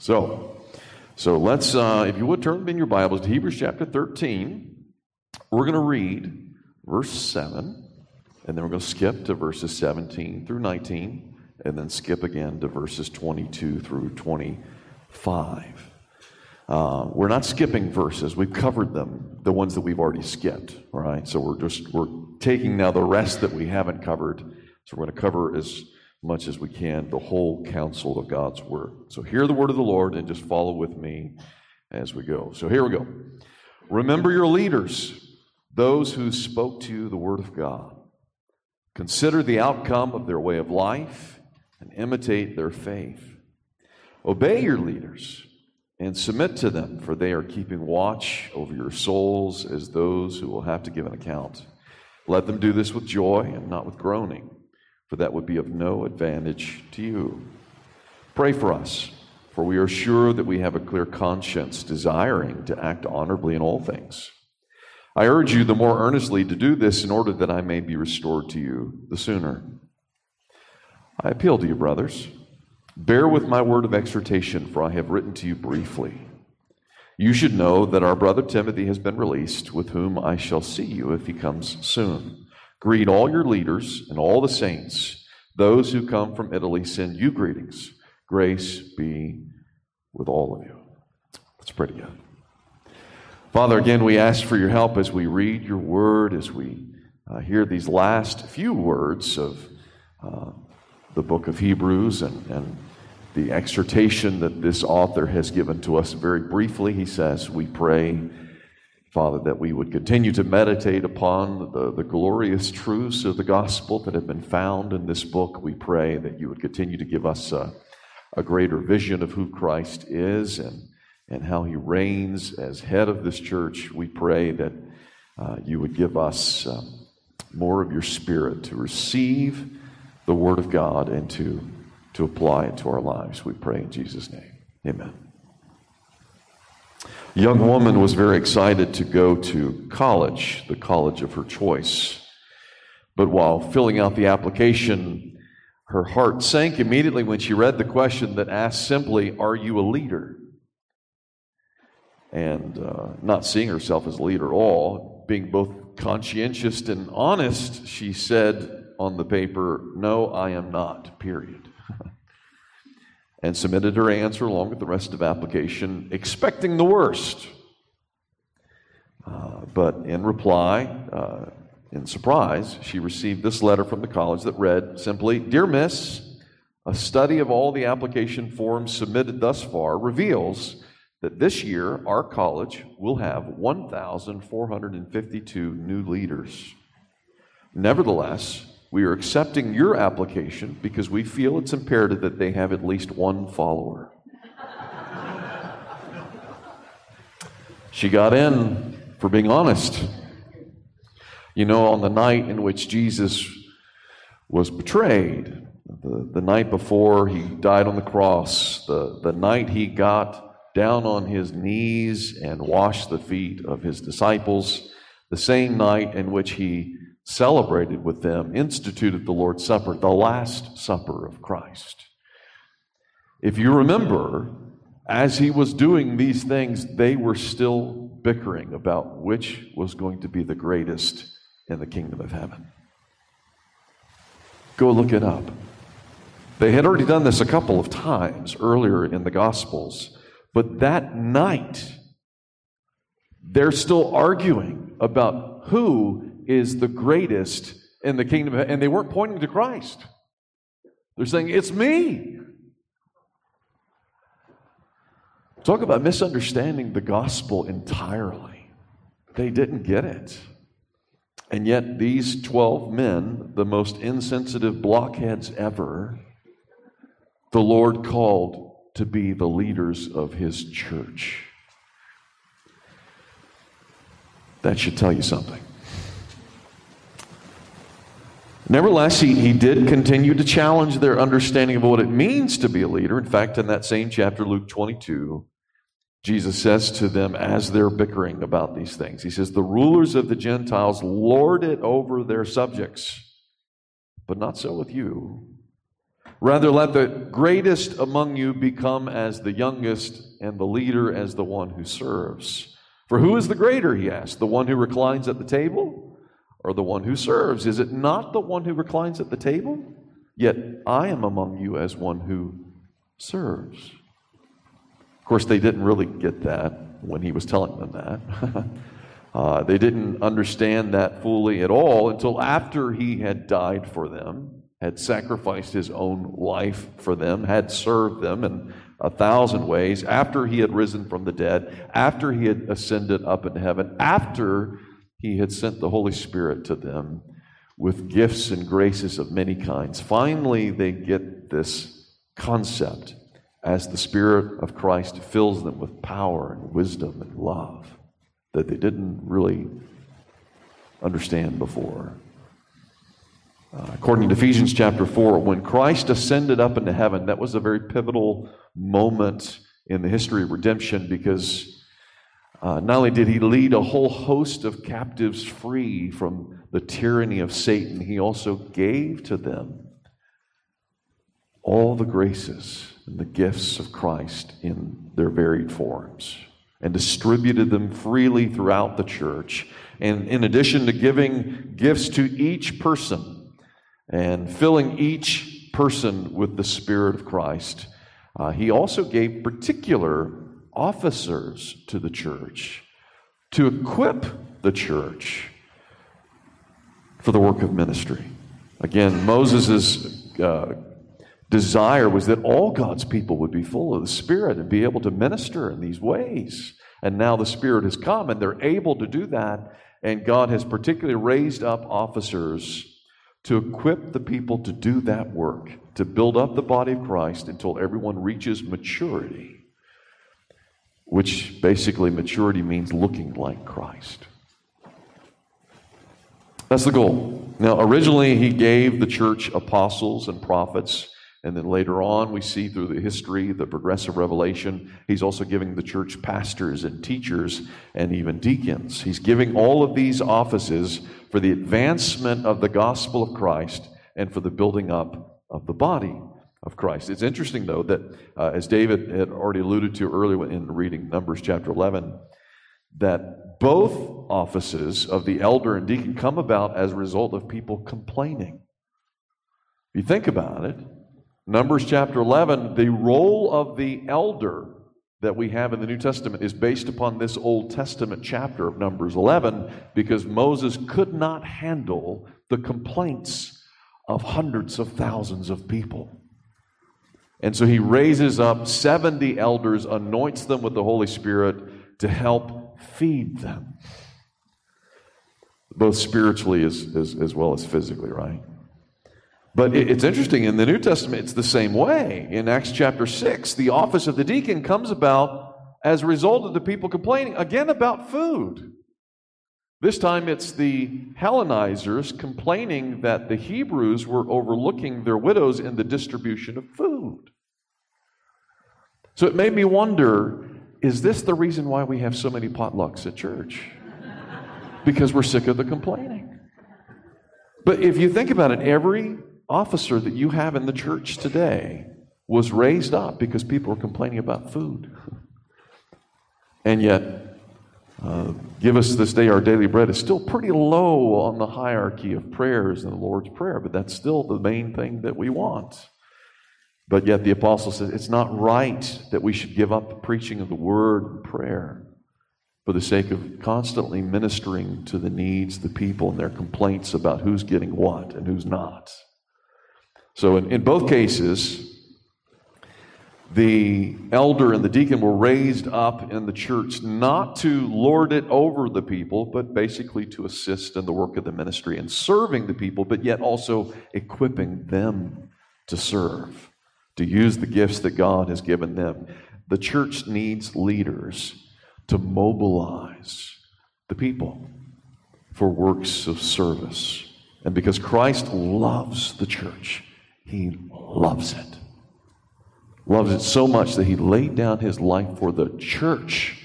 So, so let's, uh, if you would turn in your Bibles to Hebrews chapter 13. We're going to read verse 7, and then we're going to skip to verses 17 through 19, and then skip again to verses 22 through 25. Uh, we're not skipping verses. We've covered them, the ones that we've already skipped. All right. So we're just we're taking now the rest that we haven't covered. So we're going to cover as much as we can the whole counsel of God's word. So hear the word of the Lord and just follow with me as we go. So here we go. Remember your leaders, those who spoke to you the word of God. Consider the outcome of their way of life and imitate their faith. Obey your leaders and submit to them, for they are keeping watch over your souls as those who will have to give an account. Let them do this with joy and not with groaning, for that would be of no advantage to you. Pray for us, for we are sure that we have a clear conscience, desiring to act honorably in all things. I urge you the more earnestly to do this in order that I may be restored to you the sooner. I appeal to you, brothers Bear with my word of exhortation, for I have written to you briefly. You should know that our brother Timothy has been released, with whom I shall see you if he comes soon. Greet all your leaders and all the saints. Those who come from Italy send you greetings. Grace be with all of you. That's pretty good. Father, again, we ask for your help as we read your word, as we uh, hear these last few words of uh, the book of Hebrews and, and the exhortation that this author has given to us very briefly. He says, We pray, Father, that we would continue to meditate upon the, the glorious truths of the gospel that have been found in this book. We pray that you would continue to give us a, a greater vision of who Christ is and, and how he reigns as head of this church. We pray that uh, you would give us um, more of your spirit to receive the Word of God and to to apply it to our lives. We pray in Jesus' name. Amen. Young woman was very excited to go to college, the college of her choice. But while filling out the application, her heart sank immediately when she read the question that asked simply, Are you a leader? And uh, not seeing herself as a leader at all, being both conscientious and honest, she said on the paper, No, I am not, period and submitted her answer along with the rest of application, expecting the worst. Uh, but in reply, uh, in surprise, she received this letter from the college that read simply Dear Miss, a study of all the application forms submitted thus far reveals that this year our college will have 1,452 new leaders. Nevertheless, we are accepting your application because we feel it's imperative that they have at least one follower. she got in for being honest. You know, on the night in which Jesus was betrayed, the, the night before he died on the cross, the, the night he got down on his knees and washed the feet of his disciples, the same night in which he celebrated with them, instituted the Lord's Supper, the Last Supper of Christ. If you remember, as he was doing these things, they were still bickering about which was going to be the greatest in the kingdom of heaven. Go look it up. They had already done this a couple of times earlier in the Gospels, but that night, they're still arguing about who is the greatest in the kingdom. And they weren't pointing to Christ. They're saying, It's me. Talk about misunderstanding the gospel entirely. They didn't get it. And yet, these 12 men, the most insensitive blockheads ever, the Lord called to be the leaders of his church. That should tell you something. Nevertheless, he, he did continue to challenge their understanding of what it means to be a leader. In fact, in that same chapter, Luke 22, Jesus says to them as they're bickering about these things, He says, The rulers of the Gentiles lord it over their subjects, but not so with you. Rather, let the greatest among you become as the youngest, and the leader as the one who serves. For who is the greater, he asked, the one who reclines at the table or the one who serves? Is it not the one who reclines at the table? Yet I am among you as one who serves. Of course, they didn't really get that when he was telling them that. uh, they didn't understand that fully at all until after he had died for them had sacrificed his own life for them, had served them in a thousand ways, after he had risen from the dead, after he had ascended up into heaven, after he had sent the Holy Spirit to them with gifts and graces of many kinds. Finally, they get this concept as the Spirit of Christ fills them with power and wisdom and love that they didn't really understand before. Uh, according to Ephesians chapter 4, when Christ ascended up into heaven, that was a very pivotal moment in the history of redemption because uh, not only did he lead a whole host of captives free from the tyranny of Satan, he also gave to them all the graces and the gifts of Christ in their varied forms and distributed them freely throughout the church. And in addition to giving gifts to each person, and filling each person with the Spirit of Christ. Uh, he also gave particular officers to the church to equip the church for the work of ministry. Again, Moses' uh, desire was that all God's people would be full of the Spirit and be able to minister in these ways. And now the Spirit has come and they're able to do that. And God has particularly raised up officers to equip the people to do that work, to build up the body of Christ until everyone reaches maturity, which basically maturity means looking like Christ. That's the goal. Now, originally, he gave the church apostles and prophets and then later on, we see through the history, the progressive revelation, he's also giving the church pastors and teachers and even deacons. He's giving all of these offices for the advancement of the gospel of Christ and for the building up of the body of Christ. It's interesting, though, that uh, as David had already alluded to earlier in reading Numbers chapter 11, that both offices of the elder and deacon come about as a result of people complaining. If you think about it, Numbers chapter 11, the role of the elder that we have in the New Testament is based upon this Old Testament chapter of Numbers 11 because Moses could not handle the complaints of hundreds of thousands of people. And so he raises up 70 elders, anoints them with the Holy Spirit to help feed them, both spiritually as, as, as well as physically, right? But it's interesting, in the New Testament, it's the same way. In Acts chapter 6, the office of the deacon comes about as a result of the people complaining again about food. This time it's the Hellenizers complaining that the Hebrews were overlooking their widows in the distribution of food. So it made me wonder is this the reason why we have so many potlucks at church? because we're sick of the complaining. But if you think about it, every officer that you have in the church today was raised up because people were complaining about food. and yet, uh, give us this day our daily bread is still pretty low on the hierarchy of prayers in the Lord's Prayer, but that's still the main thing that we want. But yet, the apostle says it's not right that we should give up the preaching of the word and prayer for the sake of constantly ministering to the needs of the people and their complaints about who's getting what and who's not. So, in, in both cases, the elder and the deacon were raised up in the church not to lord it over the people, but basically to assist in the work of the ministry and serving the people, but yet also equipping them to serve, to use the gifts that God has given them. The church needs leaders to mobilize the people for works of service. And because Christ loves the church, he loves it. Loves it so much that he laid down his life for the church.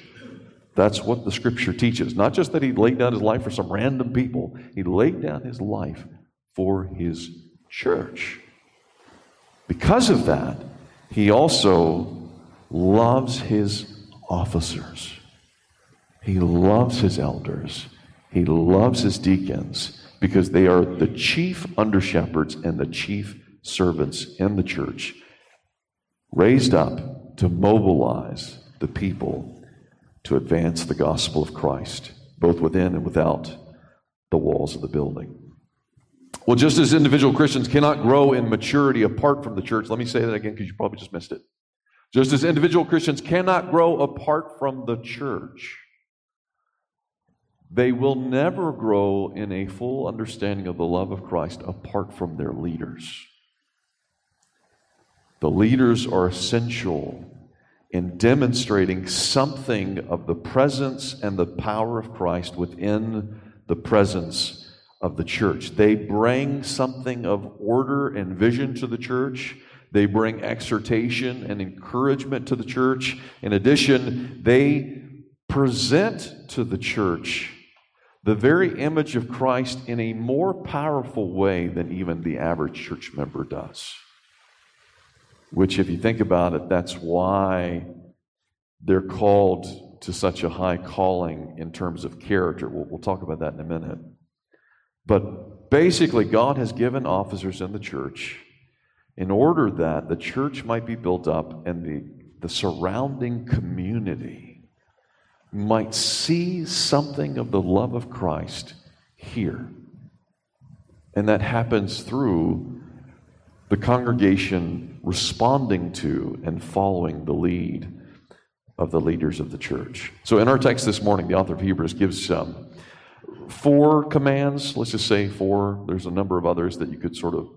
That's what the scripture teaches. Not just that he laid down his life for some random people, he laid down his life for his church. Because of that, he also loves his officers. He loves his elders. He loves his deacons because they are the chief under shepherds and the chief servants in the church, raised up to mobilize the people to advance the gospel of Christ, both within and without the walls of the building. Well, just as individual Christians cannot grow in maturity apart from the church, let me say that again because you probably just missed it. Just as individual Christians cannot grow apart from the church, they will never grow in a full understanding of the love of Christ apart from their leaders. The leaders are essential in demonstrating something of the presence and the power of Christ within the presence of the church. They bring something of order and vision to the church. They bring exhortation and encouragement to the church. In addition, they present to the church the very image of Christ in a more powerful way than even the average church member does. Which, if you think about it, that's why they're called to such a high calling in terms of character. We'll, we'll talk about that in a minute. But basically, God has given officers in the church in order that the church might be built up and the, the surrounding community might see something of the love of Christ here. And that happens through the congregation responding to and following the lead of the leaders of the church. So, in our text this morning, the author of Hebrews gives um, four commands. Let's just say four. There's a number of others that you could sort of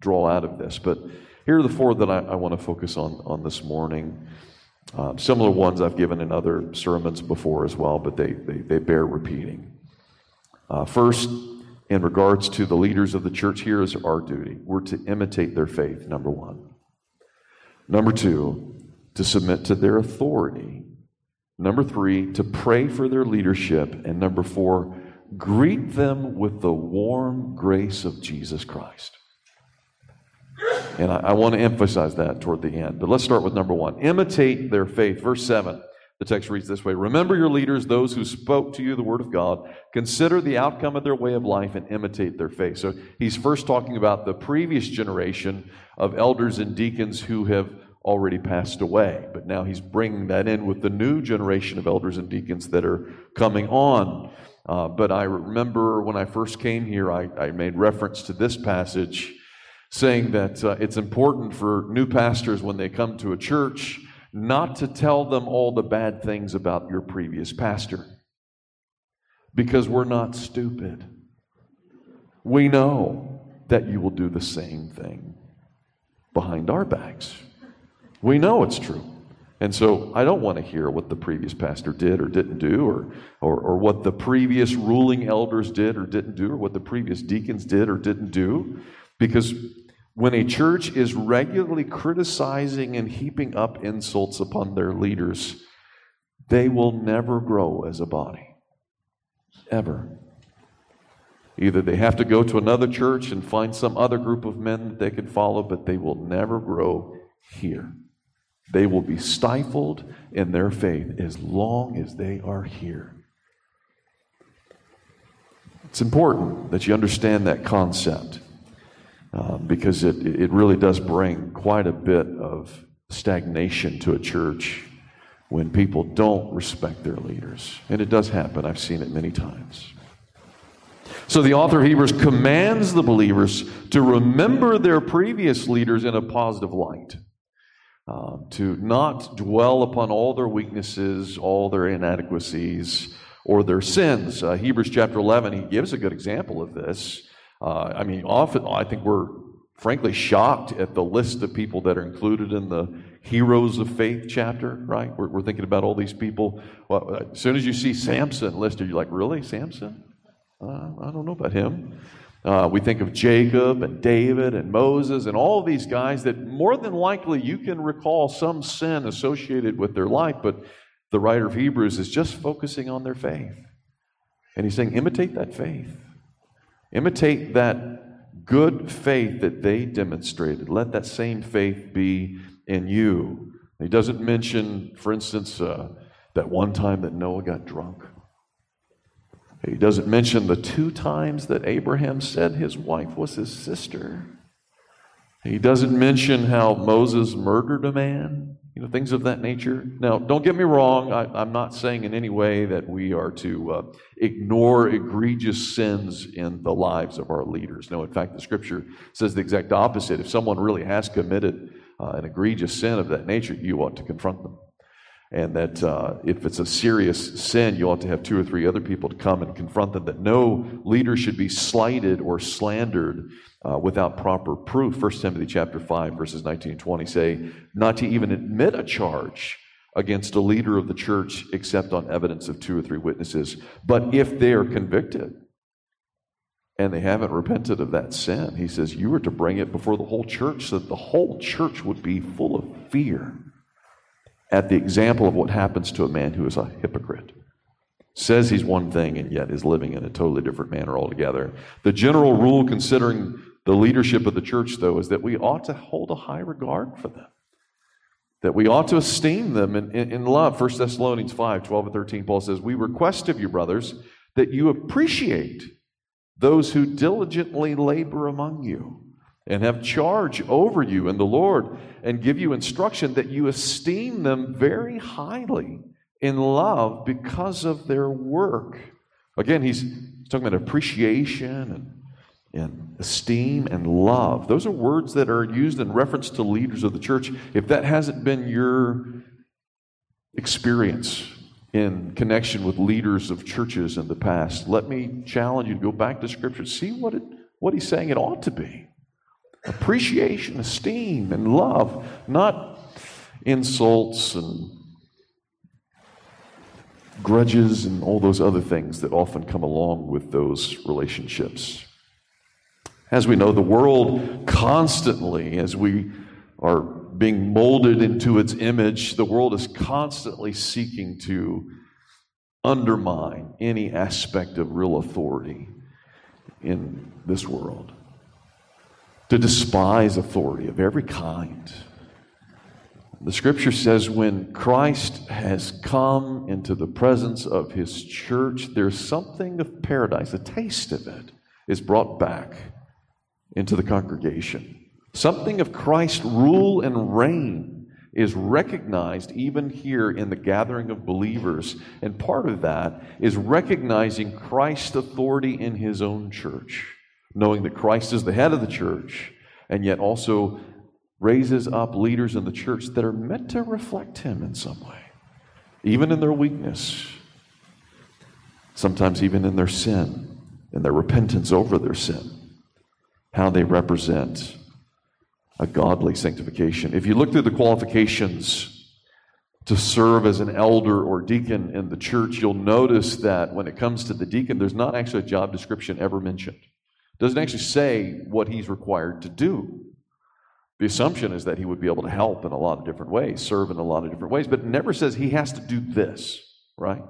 draw out of this. But here are the four that I, I want to focus on, on this morning. Um, similar ones I've given in other sermons before as well, but they, they, they bear repeating. Uh, first, in regards to the leaders of the church, here is our duty. We're to imitate their faith, number one. Number two, to submit to their authority. Number three, to pray for their leadership. And number four, greet them with the warm grace of Jesus Christ. And I, I, want to emphasize that toward the end. But let's start with number one imitate their faith. Verse 7, the text reads this way Remember your leaders, those who spoke to you the word of God. Consider the outcome of their way of life and imitate their faith. So he's first talking about the previous generation of elders and deacons who have already passed away. But now he's bringing that in with the new generation of elders and deacons that are coming on. Uh, but I remember when I first came here, I, I made reference to this passage saying that uh, it's important for new pastors when they come to a church not to tell them all the bad things about your previous pastor because we're not stupid. We know that you will do the same thing behind our backs. We know it's true. And so I don't want to hear what the previous pastor did or didn't do, or, or, or, what the previous ruling elders did or didn't do, or what the previous deacons did or didn't do. Because when a church is regularly criticizing and heaping up insults upon their leaders, they will never grow as a body. Ever. Either they have to go to another church and find some other group of men that they can follow, but they will never grow here. They will be stifled in their faith as long as they are here. It's important that you understand that concept. Um, because it, it really does bring quite a bit of stagnation to a church when people don't respect their leaders. And it does happen, I've seen it many times. So the author of Hebrews commands the believers to remember their previous leaders in a positive light. Uh, to not dwell upon all their weaknesses, all their inadequacies, or their sins. Uh, Hebrews chapter 11, he gives a good example of this. Uh, I mean, often I think we're frankly shocked at the list of people that are included in the heroes of faith chapter, right? We're, we're thinking about all these people. Well, as soon as you see Samson listed, you're like, really, Samson? Uh, I don't know about him. Uh, we think of Jacob and David and Moses and all these guys that more than likely you can recall some sin associated with their life, but the writer of Hebrews is just focusing on their faith. And he's saying, imitate that faith. Imitate that good faith that they demonstrated. Let that same faith be in you. He doesn't mention, for instance, uh, that one time that Noah got drunk. He doesn't mention the two times that Abraham said his wife was his sister. He doesn't mention how Moses murdered a man, you know, things of that nature. Now, don't get me wrong, I, am not saying in any way that we are to uh, ignore egregious sins in the lives of our leaders. No, in fact, the scripture says the exact opposite. If someone really has committed uh, an egregious sin of that nature, you ought to confront them and that uh, if it's a serious sin, you ought to have two or three other people to come and confront them. That no leader should be slighted or slandered uh, without proper proof. 1 Timothy chapter 5, verses 19 and 20 say, not to even admit a charge against a leader of the church except on evidence of two or three witnesses. But if they are convicted and they haven't repented of that sin, he says, you are to bring it before the whole church so that the whole church would be full of fear at the example of what happens to a man who is a hypocrite. Says he's one thing and yet is living in a totally different manner altogether. The general rule, considering the leadership of the church, though, is that we ought to hold a high regard for them. That we ought to esteem them in, in, in love. 1 Thessalonians 5 12 and 13, Paul says, We request of you, brothers, that you appreciate those who diligently labor among you and have charge over you in the Lord and give you instruction that you esteem them very highly in love because of their work. Again, he's talking about appreciation and, and esteem and love. Those are words that are used in reference to leaders of the church. If that hasn't been your experience in connection with leaders of churches in the past, let me challenge you to go back to Scripture, see what, it, what he's saying it ought to be appreciation, esteem, and love, not insults and grudges and all those other things that often come along with those relationships. As we know, the world constantly, as we are being molded into its image, the world is constantly seeking to undermine any aspect of real authority in this world to despise authority of every kind. The scripture says when Christ has come into the presence of his church, there's something of paradise, a taste of it is brought back into the congregation. Something of Christ's rule and reign is recognized even here in the gathering of believers. And part of that is recognizing Christ's authority in his own church knowing that Christ is the head of the church, and yet also raises up leaders in the church that are meant to reflect him in some way, even in their weakness, sometimes even in their sin, in their repentance over their sin, how they represent a godly sanctification. If you look through the qualifications to serve as an elder or deacon in the church, you'll notice that when it comes to the deacon, there's not actually a job description ever mentioned doesn't actually say what he's required to do. The assumption is that he would be able to help in a lot of different ways, serve in a lot of different ways, but it never says he has to do this, right?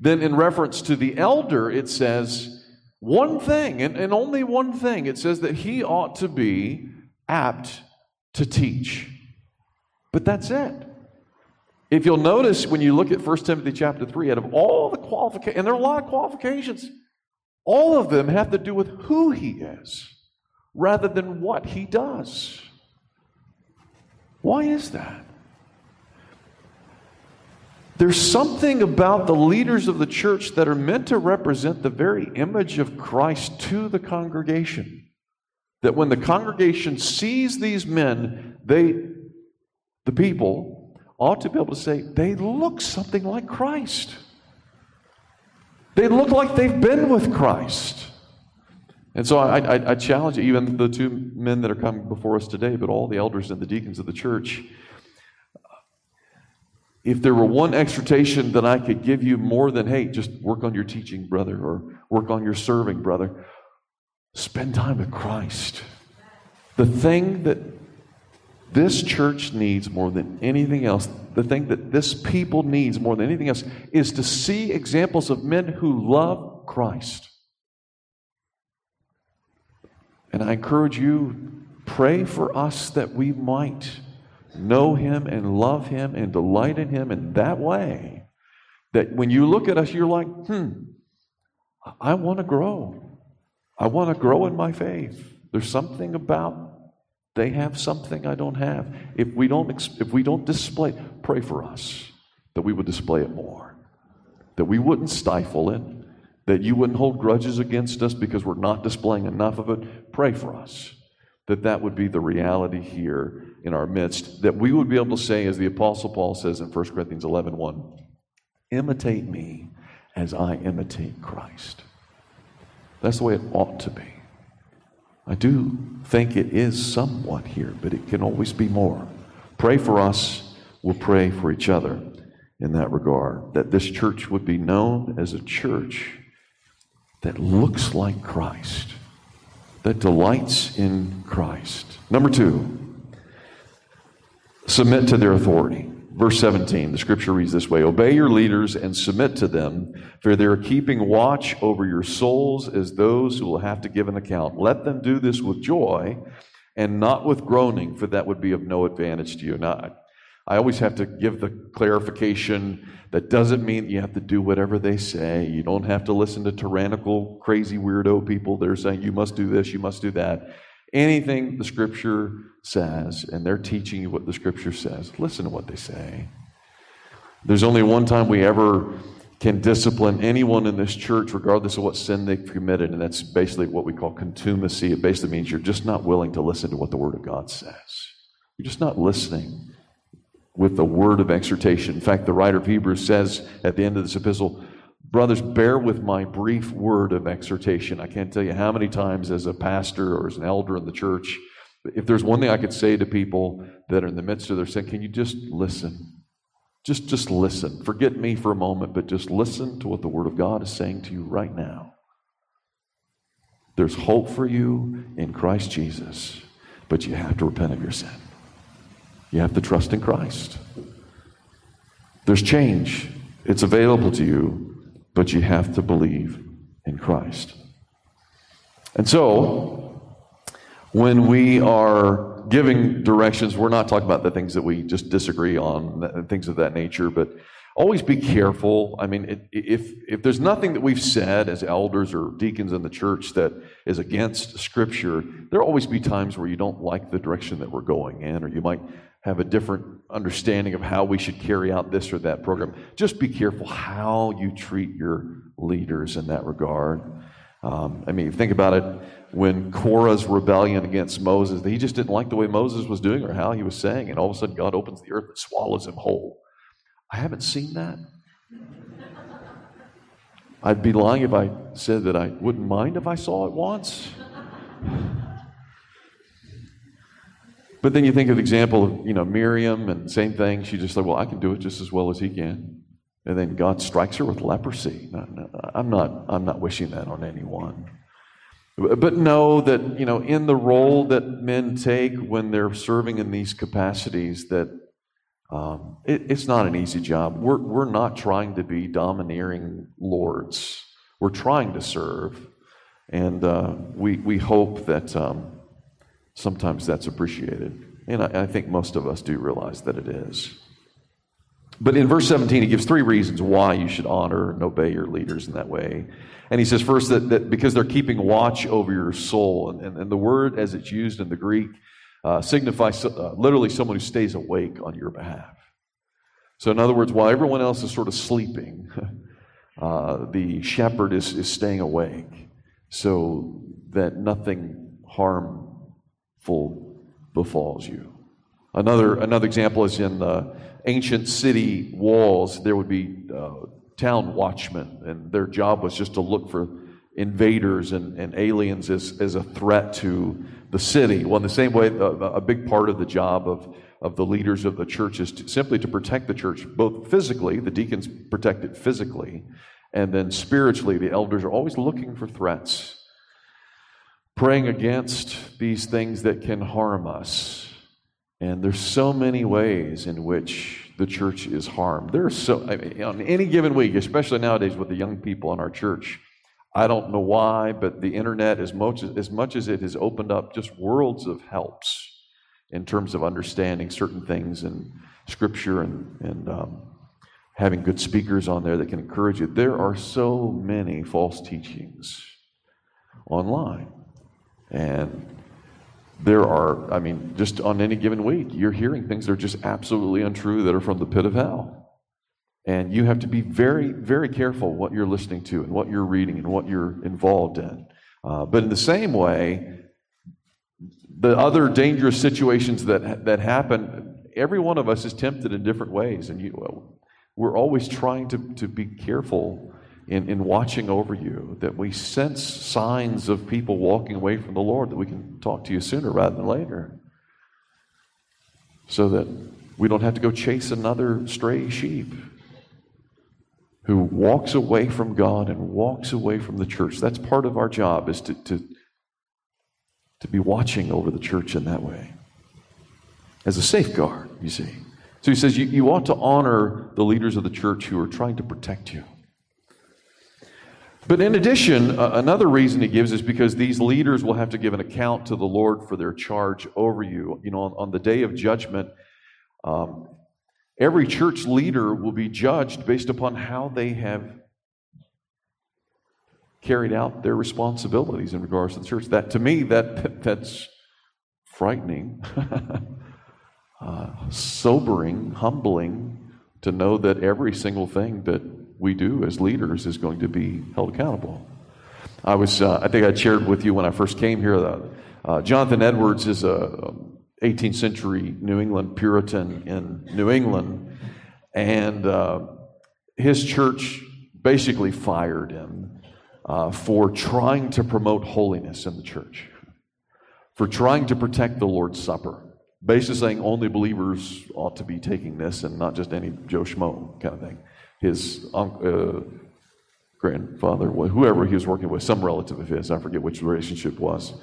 Then, in reference to the elder, it says one thing, and, and only one thing. It says that he ought to be apt to teach. But that's it. If you'll notice when you look at 1 Timothy chapter 3, out of all the qualifications, and there are a lot of qualifications, all of them have to do with who he is rather than what he does. Why is that? There's something about the leaders of the church that are meant to represent the very image of Christ to the congregation. That when the congregation sees these men, they, the people, ought to be able to say, they look something like Christ. They look like they've been with Christ. And so I, I, I, challenge even the two men that are coming before us today, but all the elders and the deacons of the church. If there were one exhortation that I could give you more than, hey, just work on your teaching, brother, or work on your serving, brother, spend time with Christ. The thing that this church needs more than anything else, the thing that this people needs more than anything else, is to see examples of men who love Christ. And I encourage you, pray for us that we might know Him and love Him and delight in Him in that way. That when you look at us, you're like, hmm, I want to grow. I want to grow in my faith. There's something about they have something I don't have. If we don't, if we don't display, pray for us that we would display it more, that we wouldn't stifle it, that you wouldn't hold grudges against us because we're not displaying enough of it. Pray for us that that would be the reality here in our midst, that we would be able to say, as the Apostle Paul says in 1 Corinthians 11 1, imitate me as I imitate Christ. That's the way it ought to be. I do think it is somewhat here, but it can always be more. Pray for us, we'll pray for each other in that regard. That this church would be known as a church that looks like Christ, that delights in Christ. Number two, submit to their authority. Verse 17, the scripture reads this way Obey your leaders and submit to them, for they are keeping watch over your souls as those who will have to give an account. Let them do this with joy and not with groaning, for that would be of no advantage to you. Now, I always have to give the clarification that doesn't mean you have to do whatever they say. You don't have to listen to tyrannical, crazy, weirdo people They're saying you must do this, you must do that. Anything the scripture says, and they're teaching you what the scripture says, listen to what they say. There's only one time we ever can discipline anyone in this church, regardless of what sin they've committed, and that's basically what we call contumacy. It basically means you're just not willing to listen to what the Word of God says. You're just not listening with the word of exhortation. In fact, the writer of Hebrews says at the end of this epistle, Brothers, bear with my brief word of exhortation. I can't tell you how many times, as a pastor or as an elder in the church, if there's one thing I could say to people that are in the midst of their sin, can you just listen? Just, just listen. Forget me for a moment, but just listen to what the Word of God is saying to you right now. There's hope for you in Christ Jesus, but you have to repent of your sin. You have to trust in Christ. There's change, it's available to you, but you have to believe in Christ. And so, when we are giving directions, we're not talking about the things that we just disagree on, and things of that nature, but always be careful. I mean, if, if there's nothing that we've said as elders or deacons in the church that is against Scripture, there'll always be times where you don't like the direction that we're going in, or you might have a different understanding of how we should carry out this or that program. Just be careful how you treat your leaders in that regard. Um, I mean, think about it when Korah's rebellion against Moses, he just didn't like the way Moses was doing or how he was saying, and all of a sudden God opens the earth and swallows him whole. I haven't seen that. I'd be lying if I said that I wouldn't mind if I saw it once. But then you think of the example of, you know, Miriam and same thing. She just said, well, I can do it just as well as he can. And then God strikes her with leprosy. I'm not, I'm not wishing that on anyone. But know that, you know, in the role that men take when they're serving in these capacities, that um, it, it's not an easy job. We're, we're not trying to be domineering lords. We're trying to serve. And uh, we, we hope that um, sometimes that's appreciated. And I, I, think most of us do realize that it is. But in verse 17, he gives three reasons why you should honor and obey your leaders in that way. And he says, first, that, that because they're keeping watch over your soul. And, and, and the word, as it's used in the Greek, uh, signifies uh, literally someone who stays awake on your behalf. So, in other words, while everyone else is sort of sleeping, uh, the shepherd is, is staying awake so that nothing harm befalls you. Another, another example is in the ancient city walls, there would be uh, town watchmen, and their job was just to look for invaders and, and aliens as, as a threat to the city. Well, in the same way, a, a big part of the job of, of the leaders of the church is to, simply to protect the church, both physically, the deacons protect it physically, and then spiritually, the elders are always looking for threats praying against these things that can harm us. And there's so many ways in which the church is harmed. There's so I mean, on any given week, especially nowadays with the young people in our church, I don't know why, but the internet, as much as, much as it has opened up just worlds of helps in terms of understanding certain things in Scripture and, and um, having good speakers on there that can encourage you, there are so many false teachings online. And there are, I mean, just on any given week, you're hearing things that are just absolutely untrue that are from the pit of hell. And you have to be very, very careful what you're listening to and what you're reading and what you're involved in. Uh, but in the same way, the other dangerous situations that, that happen, every one of us is tempted in different ways. And you, we're always trying to, to be careful in, in watching over you, that we sense signs of people walking away from the Lord, that we can talk to you sooner rather than later. So that we don't have to go chase another stray sheep who walks away from God and walks away from the church. That's part of our job is to, to, to be watching over the church in that way. As a safeguard, you see. So he says you, you ought to honor the leaders of the church who are trying to protect you. But in addition, uh, another reason he gives is because these leaders will have to give an account to the Lord for their charge over you. You know, on, on the day of judgment, um, Every church leader will be judged based upon how they have carried out their responsibilities in regards to the church. That to me, that that's frightening, uh, sobering, humbling to know that every single thing that we do as leaders is going to be held accountable. I was, uh, I think I shared with you when I first came here. that uh, Jonathan Edwards is a 18th century New England Puritan in New England. And uh, his church basically fired him uh, for trying to promote holiness in the church, for trying to protect the Lord's Supper. Basically saying only believers ought to be taking this and not just any Joe Schmo kind of thing. His uh, grandfather, whoever he was working with, some relative of his, I forget which relationship was,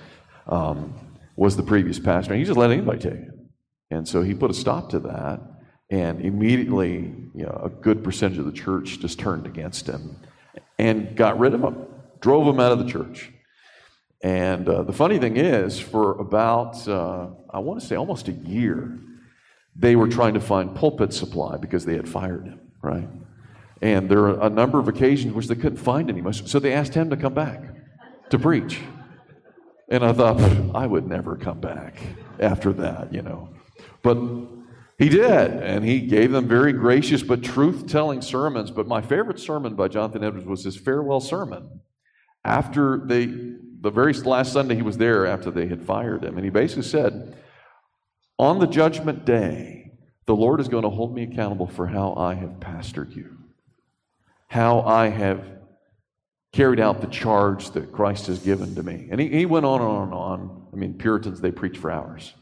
um, was the previous pastor. And he just let anybody take it. And so he put a stop to that. And immediately, you know, a good percentage of the church just turned against him and got rid of him, drove him out of the church. And uh, the funny thing is, for about, uh, I want to say almost a year, they were trying to find pulpit supply because they had fired him, right? And there are a number of occasions which they couldn't find any. So they asked him to come back to preach. And I thought, I would never come back after that, you know. But he did, and he gave them very gracious but truth telling sermons. But my favorite sermon by Jonathan Edwards was his farewell sermon. After they, the very last Sunday he was there after they had fired him. And he basically said, On the judgment day, the Lord is going to hold me accountable for how I have pastored you, how I have carried out the charge that Christ has given to me. And he, he went on and on and on. I mean, Puritans, they preach for hours.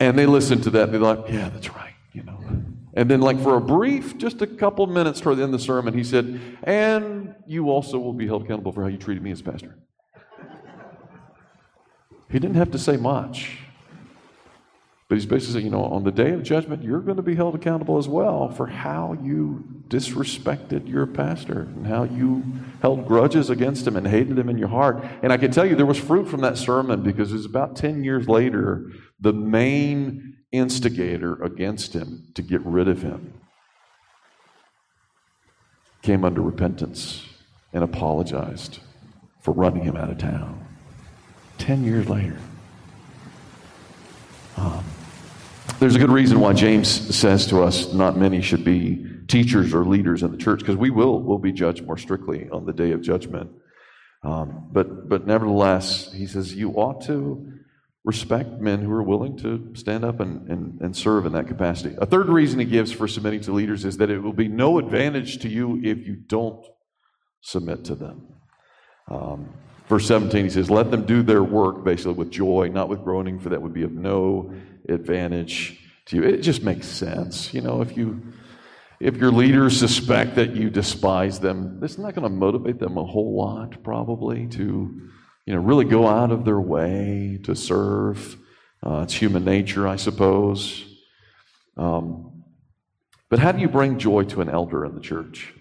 And they listened to that. And they're like, yeah, that's right, you know. And then, like, for a brief, just a couple minutes toward the end of the sermon, he said, and you also will be held accountable for how you treated me as pastor. He didn't have to say much. But he's basically saying, you know, on the day of judgment, you're going to be held accountable as well for how you disrespected your pastor and how you held grudges against him and hated him in your heart. And I can tell you there was fruit from that sermon because it was about 10 years later, the main instigator against him to get rid of him came under repentance and apologized for running him out of town. 10 years later. Um, there's a good reason why James says to us not many should be teachers or leaders in the church because we will will be judged more strictly on the day of judgment. Um, but but nevertheless, he says you ought to respect men who are willing to stand up and, and, and serve in that capacity. A third reason he gives for submitting to leaders is that it will be no advantage to you if you don't submit to them. Um, verse 17, he says, Let them do their work basically with joy, not with groaning, for that would be of no advantage to you. It just makes sense. You know, if you if your leaders suspect that you despise them, it's not going to motivate them a whole lot, probably, to you know really go out of their way to serve. Uh, it's human nature, I suppose. Um, but how do you bring joy to an elder in the church?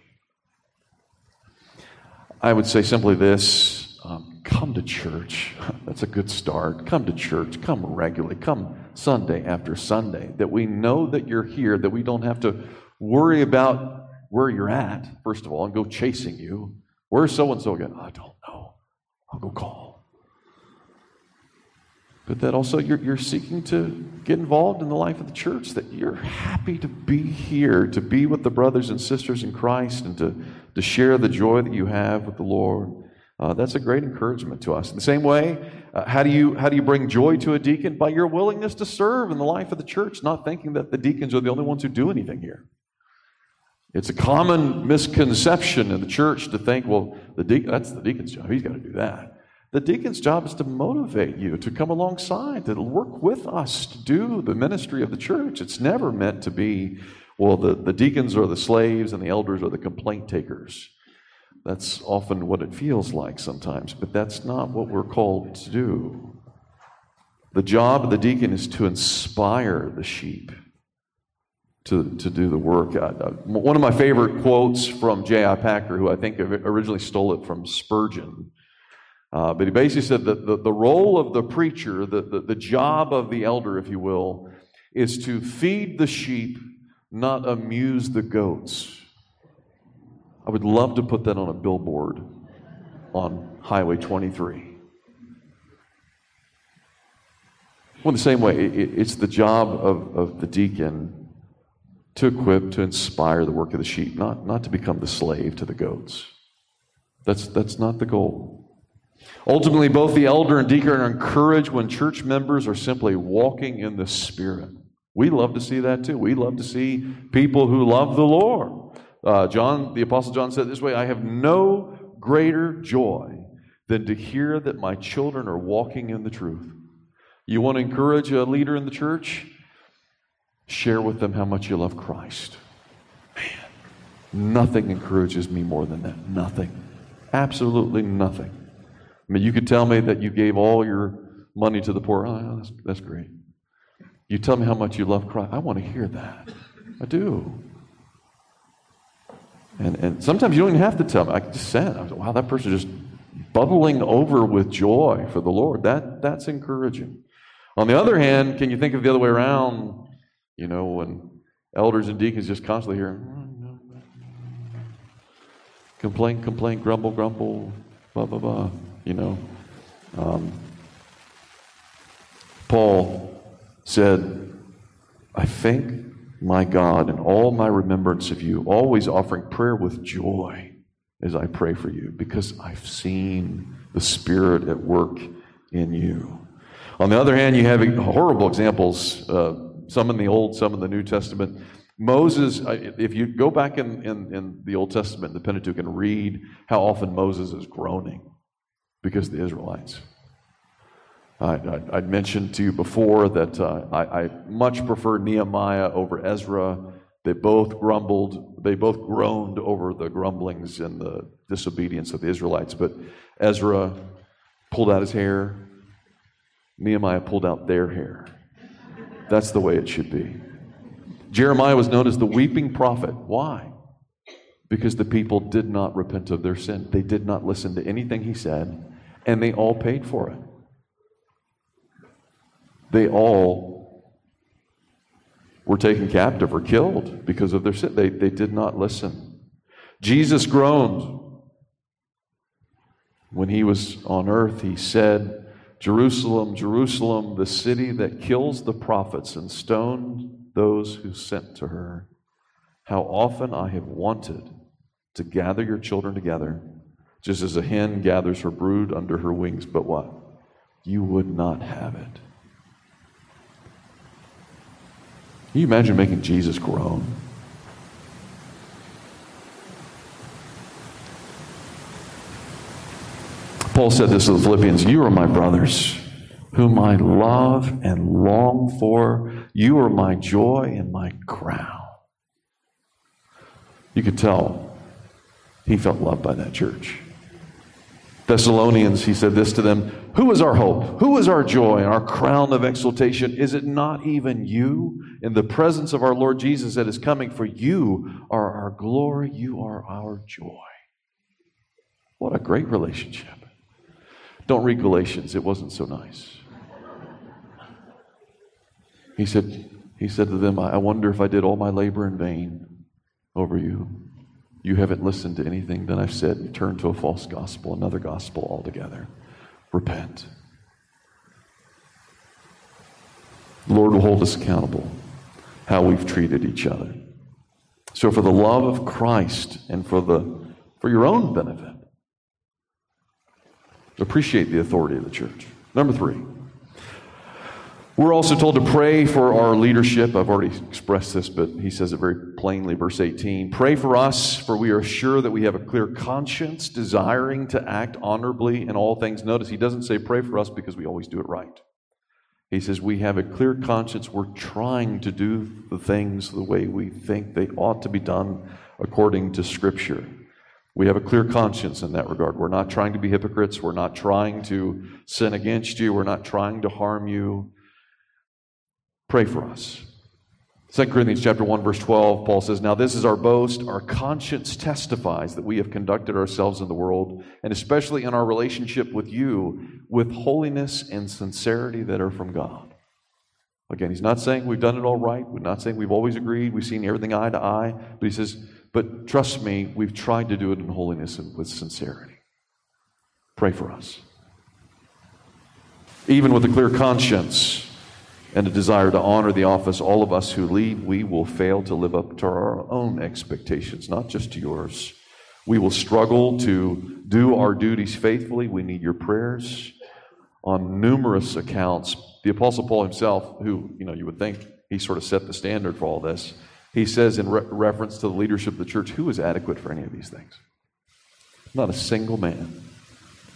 I would say simply this come to church. That's a good start. Come to church. Come regularly. Come Sunday after Sunday. That we know that you're here, that we don't have to worry about where you're at, first of all, and go chasing you. Where's so and so again? I don't know. I'll go call but that also you're, you're seeking to get involved in the life of the church, that you're happy to be here, to be with the brothers and sisters in Christ, and to, to share the joy that you have with the Lord. Uh, that's a great encouragement to us. In the same way, uh, how, do you, how do you bring joy to a deacon? By your willingness to serve in the life of the church, not thinking that the deacons are the only ones who do anything here. It's a common misconception in the church to think, well, the deacon, that's the deacon's job. He's got to do that. The deacon's job is to motivate you, to come alongside, to work with us to do the ministry of the church. It's never meant to be, well, the, the deacons are the slaves and the elders are the complaint takers. That's often what it feels like sometimes, but that's not what we're called to do. The job of the deacon is to inspire the sheep to, to do the work. Uh, uh one of my favorite quotes from J.I. Packer, who I think originally stole it from Spurgeon, uh, but he basically said that the, the role of the preacher, the, the, the job of the elder, if you will, is to feed the sheep, not amuse the goats. I would love to put that on a billboard on Highway 23. Well, in the same way, it, it's the job of, of the deacon to equip, to inspire the work of the sheep, not, not to become the slave to the goats. That's, that's not the goal. Ultimately, both the elder and deacon are encouraged when church members are simply walking in the Spirit. We love to see that too. We love to see people who love the Lord. Uh, John, the Apostle John said this way I have no greater joy than to hear that my children are walking in the truth. You want to encourage a leader in the church? Share with them how much you love Christ. Man, nothing encourages me more than that. Nothing. Absolutely nothing. I mean, you could tell me that you gave all your money to the poor. Oh, that's, that's great. You tell me how much you love Christ. I want to hear that. I do. And, and sometimes you don't even have to tell me. I just say it. wow, that person just bubbling over with joy for the Lord. That, that's encouraging. On the other hand, can you think of the other way around? You know, when elders and deacons just constantly hear, complain, complain, grumble, grumble, blah, blah, blah you know. Um, Paul said, I thank my God in all my remembrance of you, always offering prayer with joy as I pray for you, because I've seen the Spirit at work in you. On the other hand, you have horrible examples, uh, some in the Old, some in the New Testament. Moses, if you go back in, in, in the Old Testament, the Pentateuch, and read how often Moses is groaning because of the Israelites. I, would mentioned to you before that uh, I, I, much prefer Nehemiah over Ezra. They both grumbled, they both groaned over the grumblings and the disobedience of the Israelites. But Ezra pulled out his hair, Nehemiah pulled out their hair. That's the way it should be. Jeremiah was known as the weeping prophet. Why? Because the people did not repent of their sin. They did not listen to anything he said and they all paid for it. They all were taken captive or killed because of their sin. They, they did not listen. Jesus groaned when he was on earth. He said, Jerusalem, Jerusalem, the city that kills the prophets and stoned those who sent to her. How often I have wanted to gather your children together just as a hen gathers her brood under her wings, but what? You would not have it. Can you imagine making Jesus groan? Paul said this to the Philippians You are my brothers, whom I love and long for. You are my joy and my crown. You could tell he felt loved by that church. Thessalonians, he said this to them Who is our hope? Who is our joy and our crown of exaltation? Is it not even you in the presence of our Lord Jesus that is coming? For you are our glory, you are our joy. What a great relationship. Don't read Galatians, it wasn't so nice. He said, he said to them, I wonder if I did all my labor in vain over you. You haven't listened to anything that I've said. Turned to a false gospel, another gospel altogether. Repent. The Lord will hold us accountable how we've treated each other. So for the love of Christ and for the for your own benefit, appreciate the authority of the church. Number 3. We're also told to pray for our leadership. I've already expressed this, but he says it very plainly, verse 18. Pray for us, for we are sure that we have a clear conscience, desiring to act honorably in all things. Notice he doesn't say pray for us because we always do it right. He says we have a clear conscience. We're trying to do the things the way we think they ought to be done according to Scripture. We have a clear conscience in that regard. We're not trying to be hypocrites. We're not trying to sin against you. We're not trying to harm you. Pray for us. 2 Corinthians chapter 1 verse 12 Paul says now this is our boast our conscience testifies that we have conducted ourselves in the world and especially in our relationship with you with holiness and sincerity that are from God. Again, he's not saying we've done it all right. We're not saying we've always agreed, we've seen everything eye to eye, but he says, but trust me, we've tried to do it in holiness and with sincerity. Pray for us. Even with a clear conscience, and a desire to honor the office, all of us who lead, we will fail to live up to our own expectations, not just to yours. We will struggle to do our duties faithfully. We need your prayers. On numerous accounts, the Apostle Paul himself, who, you know, you would think he sort of set the standard for all this, he says in re- reference to the leadership of the church, who is adequate for any of these things? Not a single man.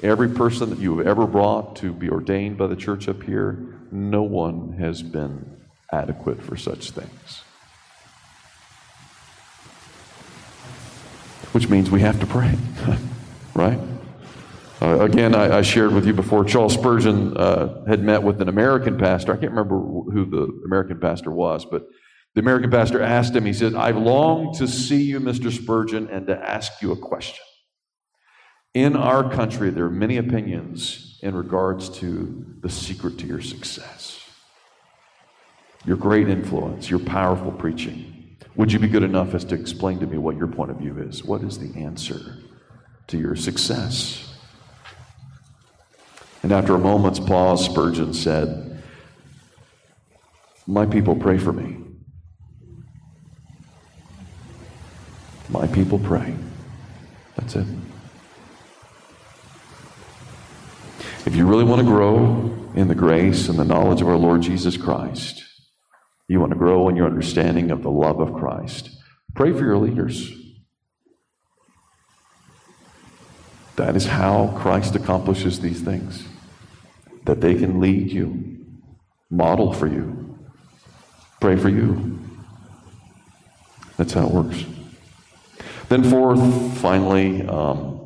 Every person that you have ever brought to be ordained by the church up here, no one has been adequate for such things. Which means we have to pray, right? Uh, again, I, I, shared with you before, Charles Spurgeon uh, had met with an American pastor. I can't remember who the American pastor was, but the American pastor asked him, he said, I long to see you, Mr. Spurgeon, and to ask you a question. In our country, there are many opinions in regards to the secret to your success. Your great influence, your powerful preaching. Would you be good enough as to explain to me what your point of view is? What is the answer to your success? And after a moment's pause, Spurgeon said, My people pray for me. My people pray. That's it. If you really want to grow in the grace and the knowledge of our Lord Jesus Christ, you want to grow in your understanding of the love of Christ, pray for your leaders. That is how Christ accomplishes these things. That they can lead you, model for you, pray for you. That's how it works. Then, fourth, finally, um,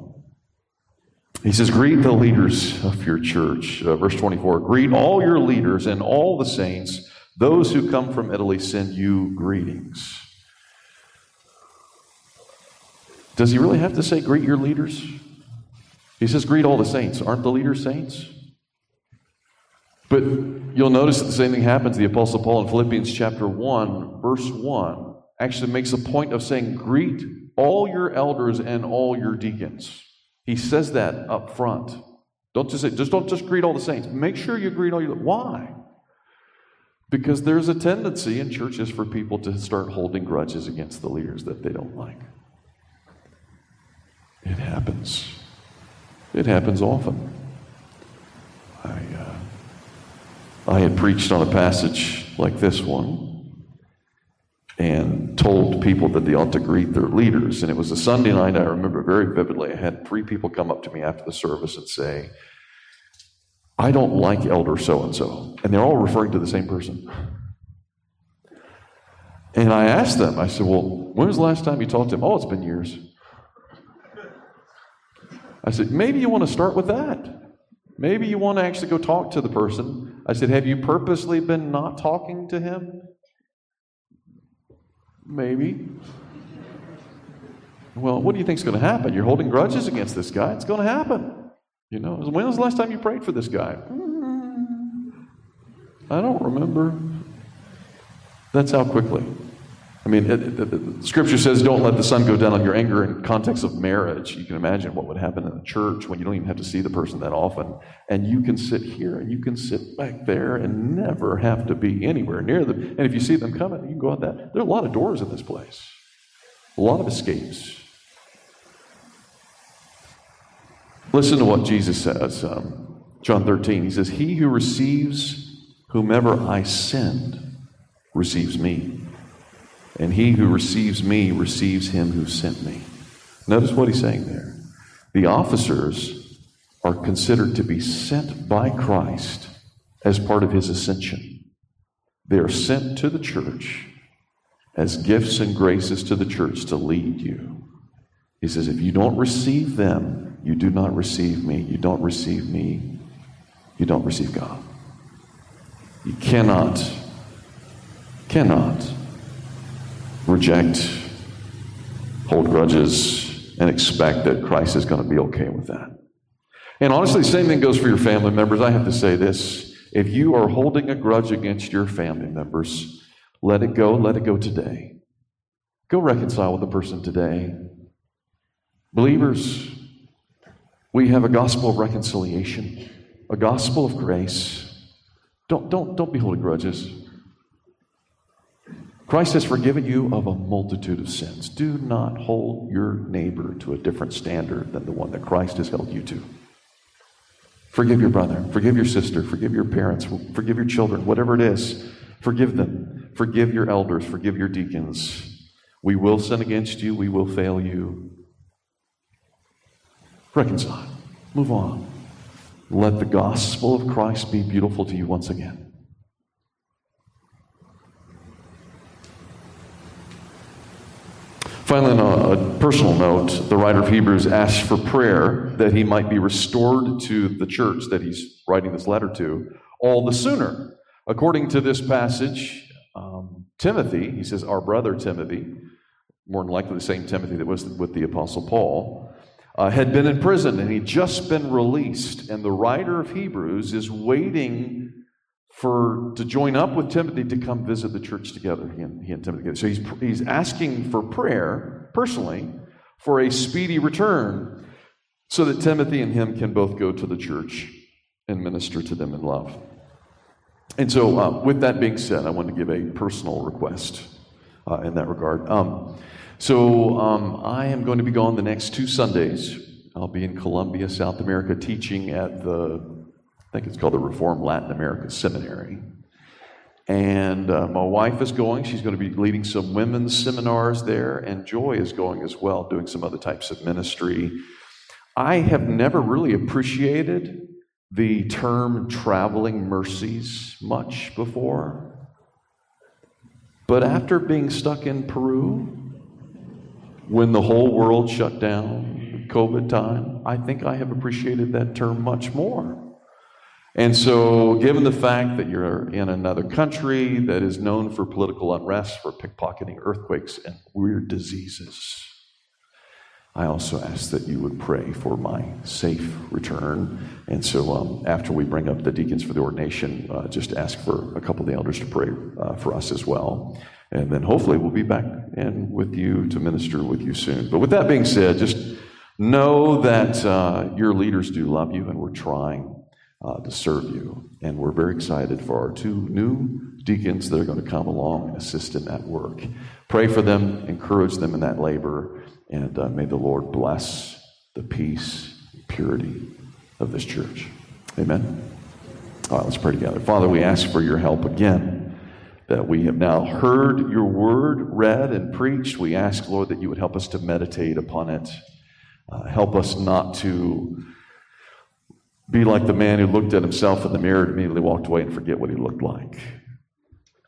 he says, Greet the leaders of your church. Uh, verse 24 Greet all your leaders and all the saints. Those who come from Italy send you greetings. Does he really have to say, Greet your leaders? He says, Greet all the saints. Aren't the leaders saints? But you'll notice that the same thing happens. The Apostle Paul in Philippians chapter 1, verse 1, actually makes a point of saying, Greet all your elders and all your deacons. He says that up front. Don't just say, just don't just greet all the saints. Make sure you greet all your. Why? Because there's a tendency in churches for people to start holding grudges against the leaders that they don't like. It happens. It happens often. I, uh, I had preached on a passage like this one and told people that they ought to greet their leaders. And it was a Sunday night, I remember very vividly. I had three people come up to me after the service and say, I don't like Elder so and so. And they're all referring to the same person. And I asked them, I said, Well, when was the last time you talked to him? Oh, it's been years. I said, Maybe you want to start with that. Maybe you want to actually go talk to the person. I said, Have you purposely been not talking to him? Maybe. Well, what do you think is going to happen? You're holding grudges against this guy. It's going to happen. You know, when was the last time you prayed for this guy? Mm. I don't remember. That's how quickly. I mean, it, it, Scripture says, "Don't let the sun go down on your anger." In context of marriage, you can imagine what would happen in the church when you don't even have to see the person that often, and you can sit here and you can sit back there and never have to be anywhere near them. And if you see them coming, you can go out that. There are a lot of doors in this place, a lot of escapes. Listen to what Jesus says, um, John 13. He says, "He who receives whomever I send receives me." And he who receives me receives him who sent me. Notice what he's saying there. The officers are considered to be sent by Christ as part of his ascension. They are sent to the church as gifts and graces to the church to lead you. He says, if you don't receive them, you do not receive me. You don't receive me, you don't receive God. You cannot, cannot reject, hold grudges, and expect that Christ is going to be okay with that. And honestly, the same thing goes for your family members. I have to say this. If you are holding a grudge against your family members, let it go. Let it go today. Go reconcile with the person today. Believers, we have a gospel of reconciliation, a gospel of grace. Don't, don't, don't be holding grudges. Christ has forgiven you of a multitude of sins. Do not hold your neighbor to a different standard than the one that Christ has held you to. Forgive your brother, forgive your sister, forgive your parents, forgive your children, whatever it is. Forgive them. Forgive your elders, forgive your deacons. We will sin against you, we will fail you. Reconcile. Move on. Let the gospel of Christ be beautiful to you once again. Finally, on a personal note, the writer of Hebrews asks for prayer that he might be restored to the church that he's writing this letter to all the sooner. According to this passage, um, Timothy, he says, our brother Timothy, more than likely the same Timothy that was with the Apostle Paul, uh, had been in prison and he'd just been released. And the writer of Hebrews is waiting for to join up with Timothy to come visit the church together. He and, he and Timothy together. So he's he's asking for prayer personally for a speedy return, so that Timothy and him can both go to the church and minister to them in love. And so, uh, with that being said, I want to give a personal request uh, in that regard. Um, so, um, I am going to be gone the next two Sundays. I'll be in Colombia, South America, teaching at the think it's called the Reformed Latin America Seminary. And uh, my wife is going. She's going to be leading some women's seminars there, and Joy is going as well, doing some other types of ministry. I have never really appreciated the term traveling mercies much before. But after being stuck in Peru, when the whole world shut down, COVID time, I think I have appreciated that term much more. And so, given the fact that you're in another country that is known for political unrest, for pickpocketing, earthquakes, and weird diseases, I also ask that you would pray for my safe return. And so, um, after we bring up the deacons for the ordination, uh, just ask for a couple of the elders to pray uh, for us as well. And then hopefully we'll be back in with you to minister with you soon. But with that being said, just know that uh, your leaders do love you, and we're trying uh, to serve you. And we're very excited for our two new deacons that are going to come along and assist in that work. Pray for them, encourage them in that labor, and uh, may the Lord bless the peace, and purity of this church. Amen. All right, let's pray together. Father, we ask for your help again. That we have now heard your word read and preached. We ask, Lord, that you would help us to meditate upon it. Uh, help us not to be like the man who looked at himself in the mirror and immediately walked away and forget what he looked like.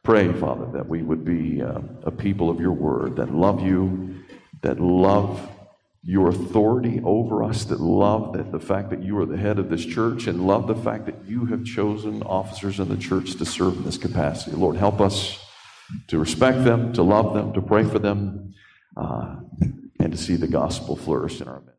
Pray, Father, that we would be uh, a people of your word that love you, that love your authority over us, that love that the fact that you are the head of this church, and love the fact that you have chosen officers in the church to serve in this capacity. Lord, help us to respect them, to love them, to pray for them. Uh, and to see the gospel flourish in our midst.